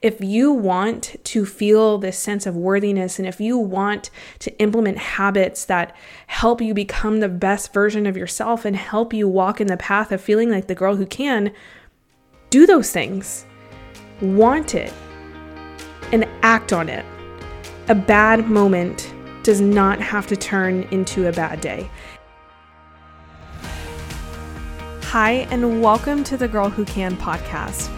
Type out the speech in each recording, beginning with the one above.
If you want to feel this sense of worthiness and if you want to implement habits that help you become the best version of yourself and help you walk in the path of feeling like the girl who can, do those things. Want it and act on it. A bad moment does not have to turn into a bad day. Hi, and welcome to the Girl Who Can podcast.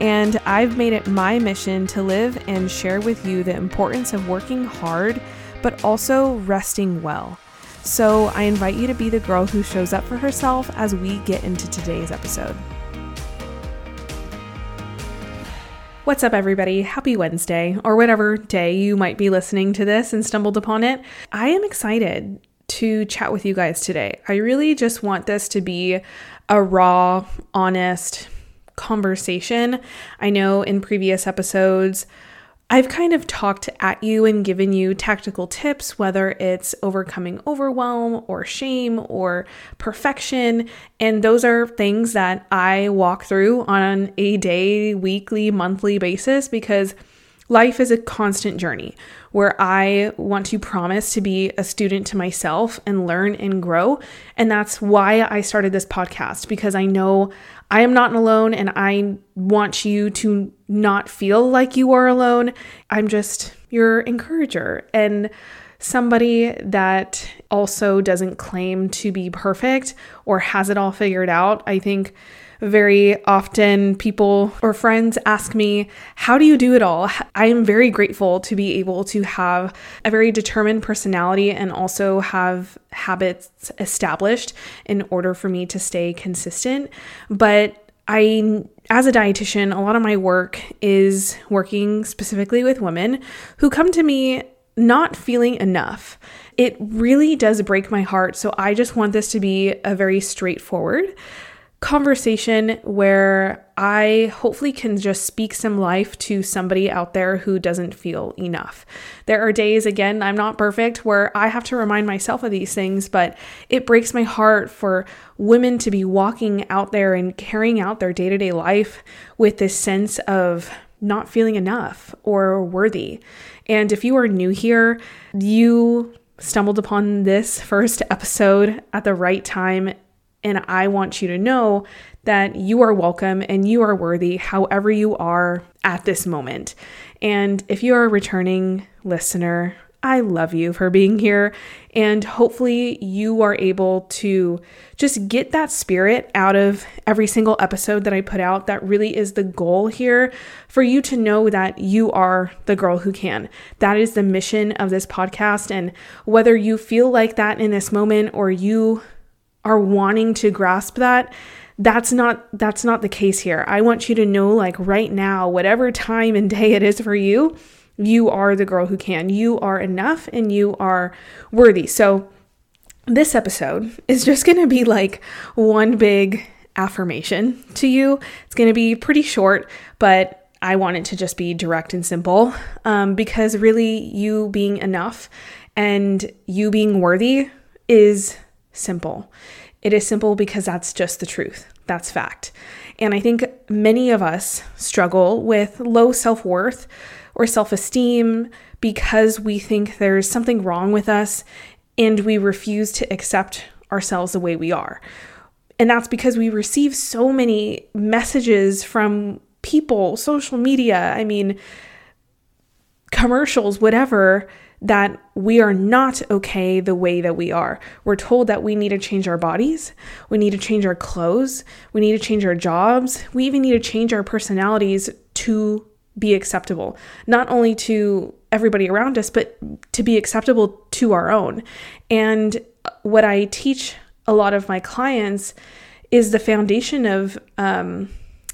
And I've made it my mission to live and share with you the importance of working hard, but also resting well. So, I invite you to be the girl who shows up for herself as we get into today's episode. What's up, everybody? Happy Wednesday, or whatever day you might be listening to this and stumbled upon it. I am excited to chat with you guys today. I really just want this to be a raw, honest conversation. I know in previous episodes, I've kind of talked at you and given you tactical tips, whether it's overcoming overwhelm or shame or perfection. And those are things that I walk through on a day, weekly, monthly basis because life is a constant journey where I want to promise to be a student to myself and learn and grow. And that's why I started this podcast because I know I am not alone and I want you to not feel like you are alone. I'm just your encourager and somebody that also doesn't claim to be perfect or has it all figured out. I think very often people or friends ask me, How do you do it all? I am very grateful to be able to have a very determined personality and also have habits established in order for me to stay consistent. But I, as a dietitian, a lot of my work is working specifically with women who come to me not feeling enough. It really does break my heart. So I just want this to be a very straightforward conversation where I hopefully can just speak some life to somebody out there who doesn't feel enough. There are days, again, I'm not perfect, where I have to remind myself of these things, but it breaks my heart for women to be walking out there and carrying out their day to day life with this sense of not feeling enough or worthy. And if you are new here, you stumbled upon this first episode at the right time and I want you to know that you are welcome and you are worthy, however you are at this moment. And if you are a returning listener, I love you for being here. And hopefully, you are able to just get that spirit out of every single episode that I put out. That really is the goal here for you to know that you are the girl who can. That is the mission of this podcast. And whether you feel like that in this moment or you are wanting to grasp that that's not that's not the case here. I want you to know like right now whatever time and day it is for you, you are the girl who can. You are enough and you are worthy. So this episode is just going to be like one big affirmation to you. It's going to be pretty short, but I want it to just be direct and simple um, because really, you being enough and you being worthy is simple. It is simple because that's just the truth. That's fact. And I think many of us struggle with low self worth or self esteem because we think there's something wrong with us and we refuse to accept ourselves the way we are. And that's because we receive so many messages from people, social media, I mean, commercials, whatever, that we are not okay the way that we are. We're told that we need to change our bodies, we need to change our clothes, we need to change our jobs, we even need to change our personalities to be acceptable, not only to everybody around us, but to be acceptable to our own. And what I teach a lot of my clients is the foundation of um,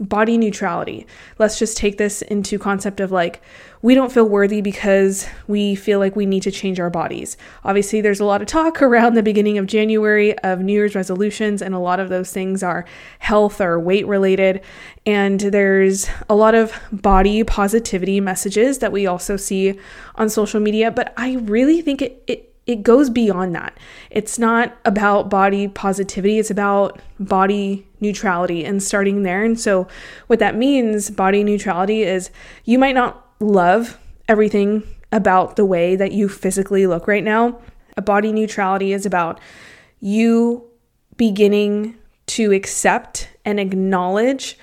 body neutrality. Let's just take this into concept of like we don't feel worthy because we feel like we need to change our bodies. Obviously, there's a lot of talk around the beginning of January of New Year's resolutions and a lot of those things are health or weight related and there's a lot of body positivity messages that we also see on social media, but I really think it, it it goes beyond that. It's not about body positivity, it's about body neutrality and starting there. And so, what that means, body neutrality, is you might not love everything about the way that you physically look right now. A body neutrality is about you beginning to accept and acknowledge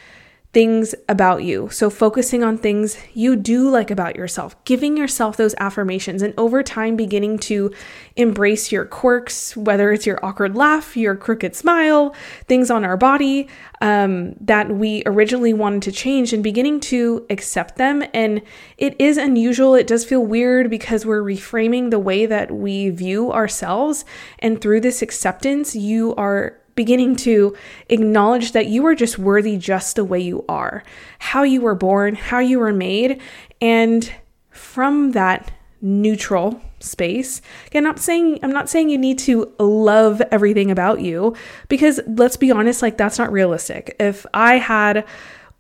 things about you. So, focusing on things you do like about yourself, giving yourself those affirmations, and over time beginning to embrace your quirks, whether it's your awkward laugh, your crooked smile, things on our body um, that we originally wanted to change, and beginning to accept them. And it is unusual, it does feel weird because we're reframing the way that we view ourselves. And through this acceptance, you are beginning to acknowledge that you are just worthy just the way you are, how you were born, how you were made, and from that neutral space. Again, I'm not saying I'm not saying you need to love everything about you because let's be honest, like that's not realistic. If I had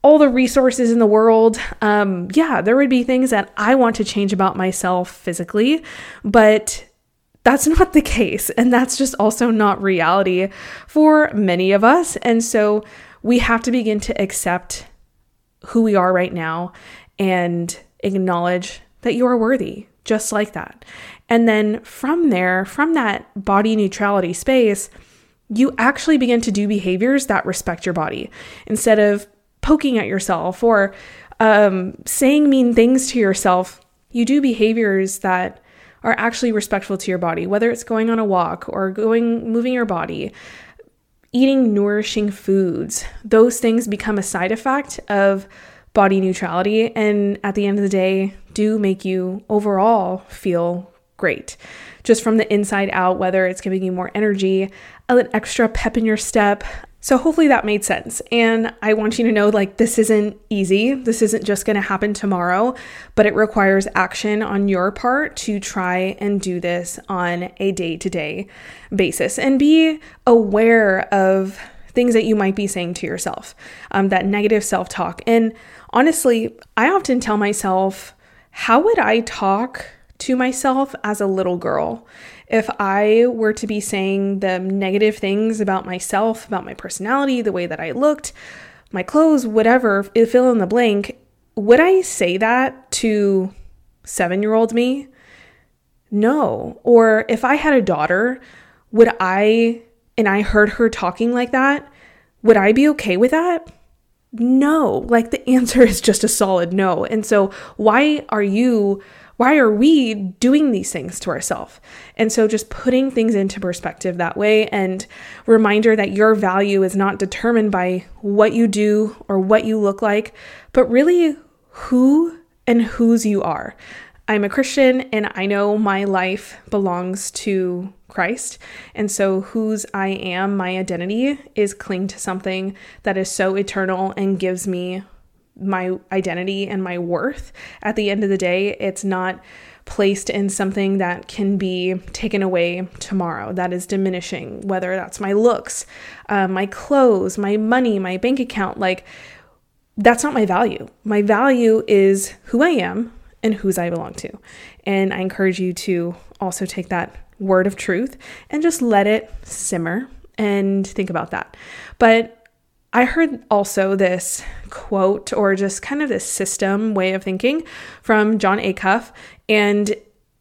all the resources in the world, um, yeah, there would be things that I want to change about myself physically, but that's not the case. And that's just also not reality for many of us. And so we have to begin to accept who we are right now and acknowledge that you are worthy, just like that. And then from there, from that body neutrality space, you actually begin to do behaviors that respect your body instead of poking at yourself or um, saying mean things to yourself. You do behaviors that are actually respectful to your body, whether it's going on a walk or going moving your body, eating nourishing foods. Those things become a side effect of body neutrality and at the end of the day do make you overall feel great. Just from the inside out, whether it's giving you more energy, an extra pep in your step, so hopefully that made sense. And I want you to know like this isn't easy. This isn't just going to happen tomorrow, but it requires action on your part to try and do this on a day-to-day basis and be aware of things that you might be saying to yourself, um, that negative self talk. And honestly, I often tell myself, how would I talk to myself as a little girl? if I were to be saying the negative things about myself, about my personality, the way that I looked, my clothes, whatever, fill in the blank, would I say that to seven year old me? No. Or if I had a daughter, would I, and I heard her talking like that, would I be okay with that? No. Like the answer is just a solid no. And so, why are you why are we doing these things to ourselves? And so just putting things into perspective that way and reminder that your value is not determined by what you do or what you look like, but really who and whose you are. I'm a Christian and I know my life belongs to Christ. And so, whose I am, my identity, is cling to something that is so eternal and gives me my identity and my worth. At the end of the day, it's not placed in something that can be taken away tomorrow. That is diminishing, whether that's my looks, uh, my clothes, my money, my bank account. Like, that's not my value. My value is who I am and whose I belong to. And I encourage you to also take that word of truth and just let it simmer and think about that. But I heard also this quote or just kind of this system way of thinking from Jon Acuff. And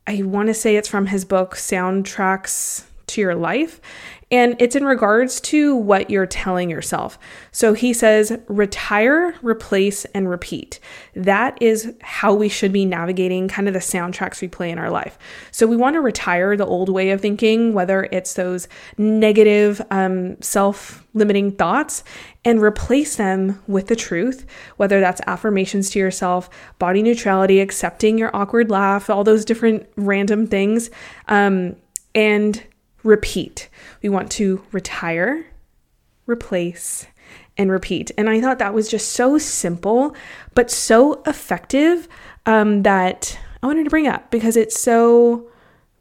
I want to say it's from his book, Soundtracks to your life. And it's in regards to what you're telling yourself. So he says, retire, replace, and repeat. That is how we should be navigating kind of the soundtracks we play in our life. So we want to retire the old way of thinking, whether it's those negative, um, self limiting thoughts, and replace them with the truth, whether that's affirmations to yourself, body neutrality, accepting your awkward laugh, all those different random things. Um, and repeat. We want to retire, replace, and repeat. And I thought that was just so simple, but so effective um, that I wanted to bring up because it's so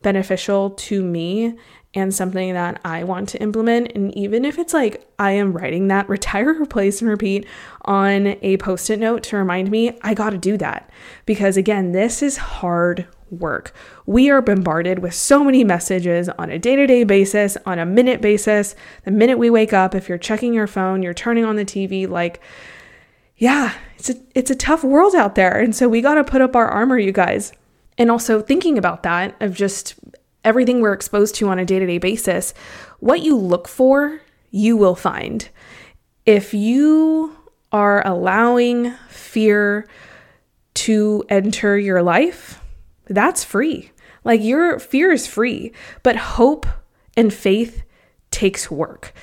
beneficial to me and something that I want to implement. And even if it's like I am writing that retire, replace, and repeat on a post it note to remind me, I got to do that. Because again, this is hard work. We are bombarded with so many messages on a day to day basis, on a minute basis. The minute we wake up, if you're checking your phone, you're turning on the TV, like, yeah, it's a, it's a tough world out there. And so we got to put up our armor, you guys. And also thinking about that, of just everything we're exposed to on a day to day basis, what you look for, you will find. If you are allowing fear to enter your life, that's free. Like your fear is free, but hope and faith takes work.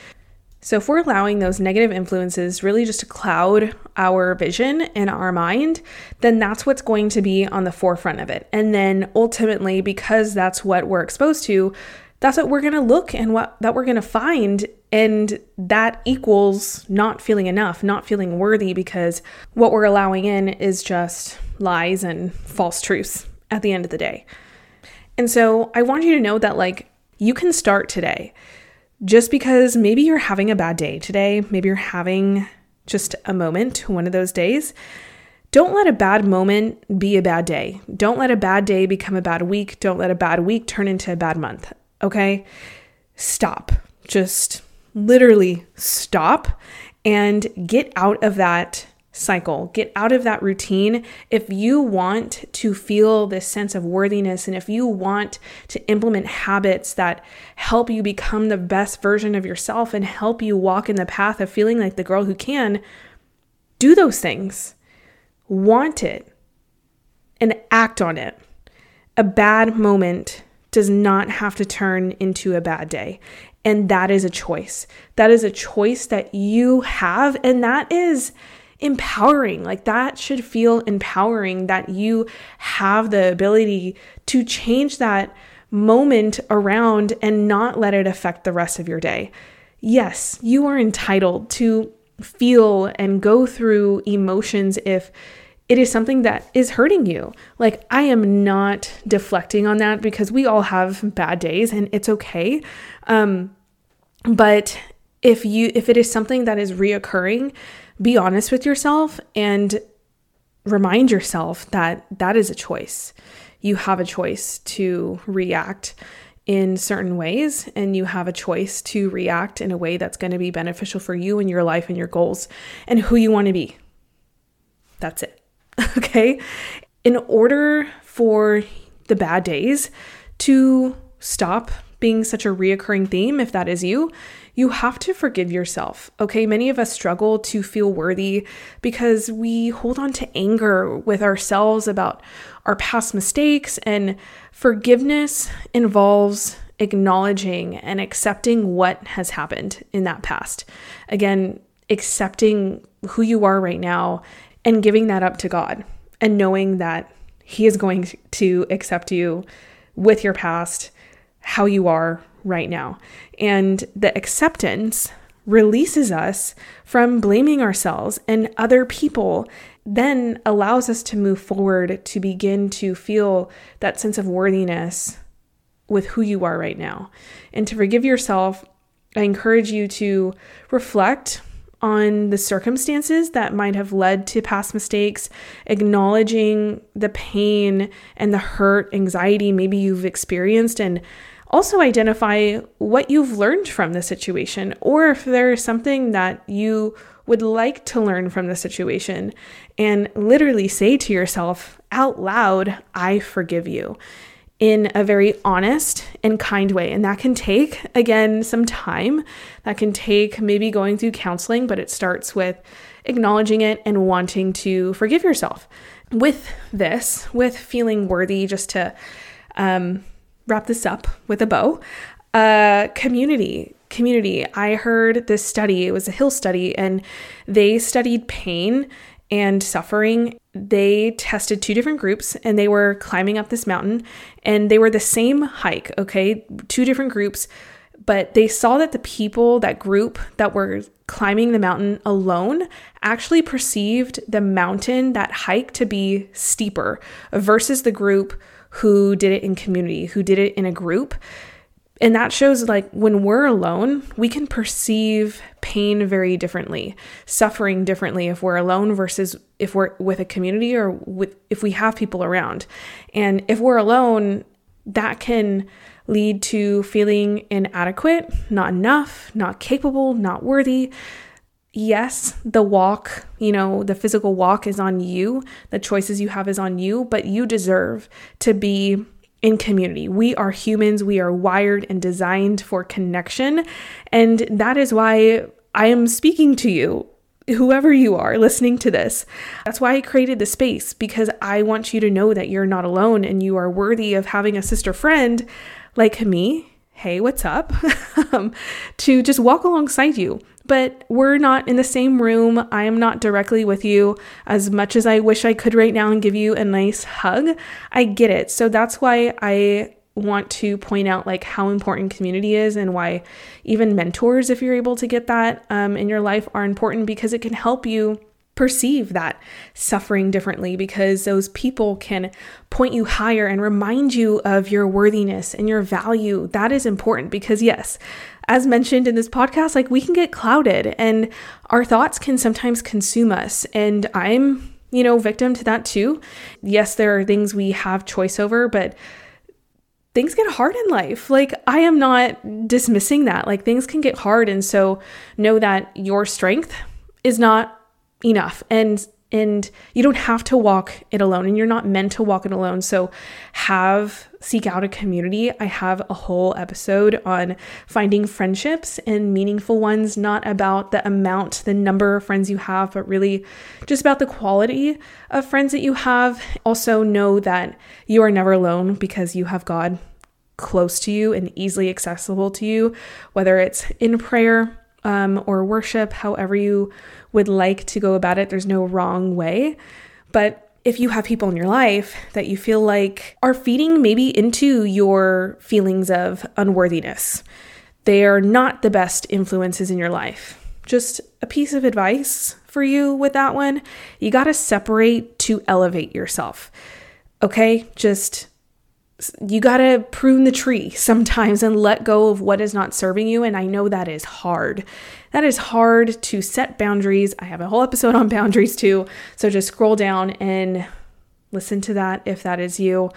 So, if we're allowing those negative influences really just to cloud our vision and our mind, then that's what's going to be on the forefront of it. And then ultimately, because that's what we're exposed to, that's what we're going to look and what that we're going to find and that equals not feeling enough, not feeling worthy because what we're allowing in is just lies and false truths at the end of the day. And so I want you to know that, like, you can start today just because maybe you're having a bad day today, maybe you're having just a moment, one of those days. Don't let a bad moment be a bad day. Don't let a bad day become a bad week. Don't let a bad week turn into a bad month. Okay? Stop. Just literally stop and get out of that cycle. Get out of that routine. If you want to feel this sense of worthiness and if you want to implement habits that help you become the best version of yourself and help you walk in the path of feeling like the girl who can, do those things. Want it and act on it. A bad moment does not have to turn into a bad day. And that is a choice. That is a choice that you have. And that is empowering. Like that should feel empowering that you have the ability to change that moment around and not let it affect the rest of your day. Yes, you are entitled to feel and go through emotions if it is something that is hurting you. Like, I am not deflecting on that because we all have bad days and it's okay. Um, but if you if it is something that is reoccurring be honest with yourself and remind yourself that that is a choice. You have a choice to react in certain ways, and you have a choice to react in a way that's going to be beneficial for you and your life and your goals and who you want to be. That's it. okay. In order for the bad days to stop being such a reoccurring theme, if that is you, you have to forgive yourself. Okay, many of us struggle to feel worthy because we hold on to anger with ourselves about our past mistakes, and forgiveness involves acknowledging and accepting what has happened in that past. Again, accepting who you are right now and giving that up to God and knowing that He is going to accept you with your past, how you are right now. And the acceptance releases us from blaming ourselves and other people, then allows us to move forward to begin to feel that sense of worthiness with who you are right now. And to forgive yourself, I encourage you to reflect on the circumstances that might have led to past mistakes, acknowledging the pain and the hurt, anxiety maybe you've experienced, and also, identify what you've learned from the situation, or if there is something that you would like to learn from the situation, and literally say to yourself out loud, I forgive you. in a very honest and kind way. And that can take, again, some time. That can take maybe going through counseling, but it starts with acknowledging it and wanting to forgive yourself. With this, with feeling worthy, just to um, wrap this up with a bow, uh, community. Community. I heard this study, it was a Hill study, and they studied pain and suffering, they tested two different groups and they were climbing up this mountain and they were the same hike, okay? Two different groups, but they saw that the people, that group that were climbing the mountain alone, actually perceived the mountain, that hike, to be steeper versus the group who did it in community, who did it in a group. And that shows like when we're alone, we can perceive pain very differently, suffering differently if we're alone versus if we're with a community or with if we have people around. And if we're alone, that can lead to feeling inadequate, not enough, not capable, not worthy. Yes, the walk, you know, the physical walk is on you, the choices you have is on you, but you deserve to be in community. We are humans, we are wired and designed for connection. And that is why I am speaking to you, whoever you are listening to this. That's why I created the space because I want you to know that you're not alone and you are worthy of having a sister friend like me. Hey, what's up? Um, to just walk alongside you but we're not in the same room. I am not directly with you as much as I wish I could right now and give you a nice hug. I get it. So that's why I want to point out like how important community is and why even mentors if you're able to get that um, in your life are important because it can help you perceive that suffering differently because those people can point you higher and remind you of your worthiness and your value. That is important because, yes, as mentioned in this podcast, like we can get clouded and our thoughts can sometimes consume us. And I'm, you know, victim to that too. Yes, there are things we have choice over, but things get hard in life. Like, I am not dismissing that. Like, things can get hard. And so, know that your strength is not enough. And and you don't have to walk it alone and you're not meant to walk it alone. So have seek out a community. I have a whole episode on finding friendships and meaningful ones not about the amount the number of friends you have but really just about the quality of friends that you have. Also know that you are never alone because you have god close to you and easily accessible to you whether it's in prayer um, or worship, however you would like to go about it. There's no wrong way. But if you have people in your life that you feel like are feeding maybe into your feelings of unworthiness, they are not the best influences in your life. Just a piece of advice for you with that one you got to separate to elevate yourself. Okay? Just you got to prune the tree sometimes and let go of what is not serving you. And I know that is hard. That is hard to set boundaries. I have a whole episode on boundaries too. So just scroll down and listen to that if that is you.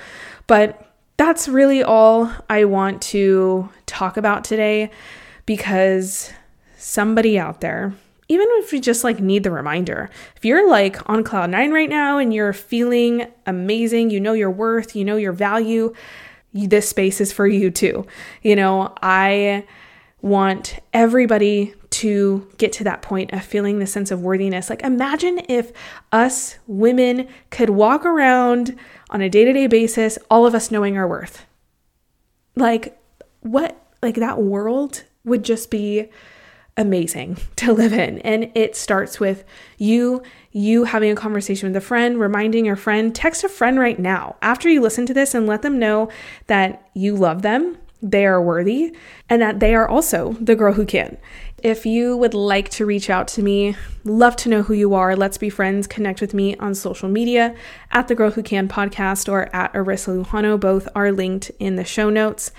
But that's really all I want to talk about today because somebody out there even if you just like need the reminder, if you're like on cloud nine right now and you're feeling amazing, you know your worth, you know your value, this space is for you too. You know, I want everybody to get to that point of feeling the sense of worthiness. Like, imagine if us women could walk around on a day to day basis, all of us knowing our worth. Like, what, like, that world would just be amazing to live in. And it starts with you you having a conversation with a friend, reminding your friend, text a friend right now after you listen to this and let them know that you love them, they are worthy, and that they are also the girl who can. If you would like to reach out to me, love to know who you are. Let's be friends. Connect with me on social media at the Girl Who Can podcast or at Arissa Lujano. Both are linked in the show notes.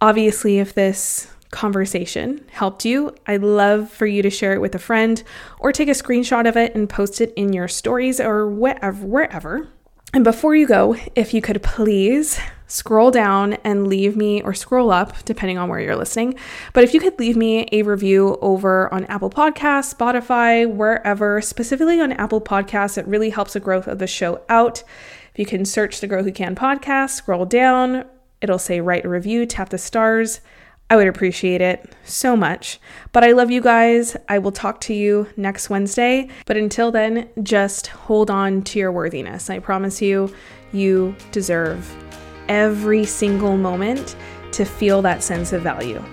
Obviously, if this conversation helped you, I'd love for you to share it with a friend or take a screenshot of it and post it in your stories or wherever, wherever. And before you go, if you could please scroll down and leave me, or scroll up, depending on where you're listening. But if you could leave me a review over on Apple Podcasts, Spotify, wherever, specifically on Apple Podcasts, it really helps the growth of the show out. If you can search the Girl Who Can podcast, scroll down, it'll say write a review, tap the stars. I would appreciate it so much. But I love you guys. I will talk to you next Wednesday. But until then, just hold on to your worthiness. I promise you, you deserve every single moment to feel that sense of value.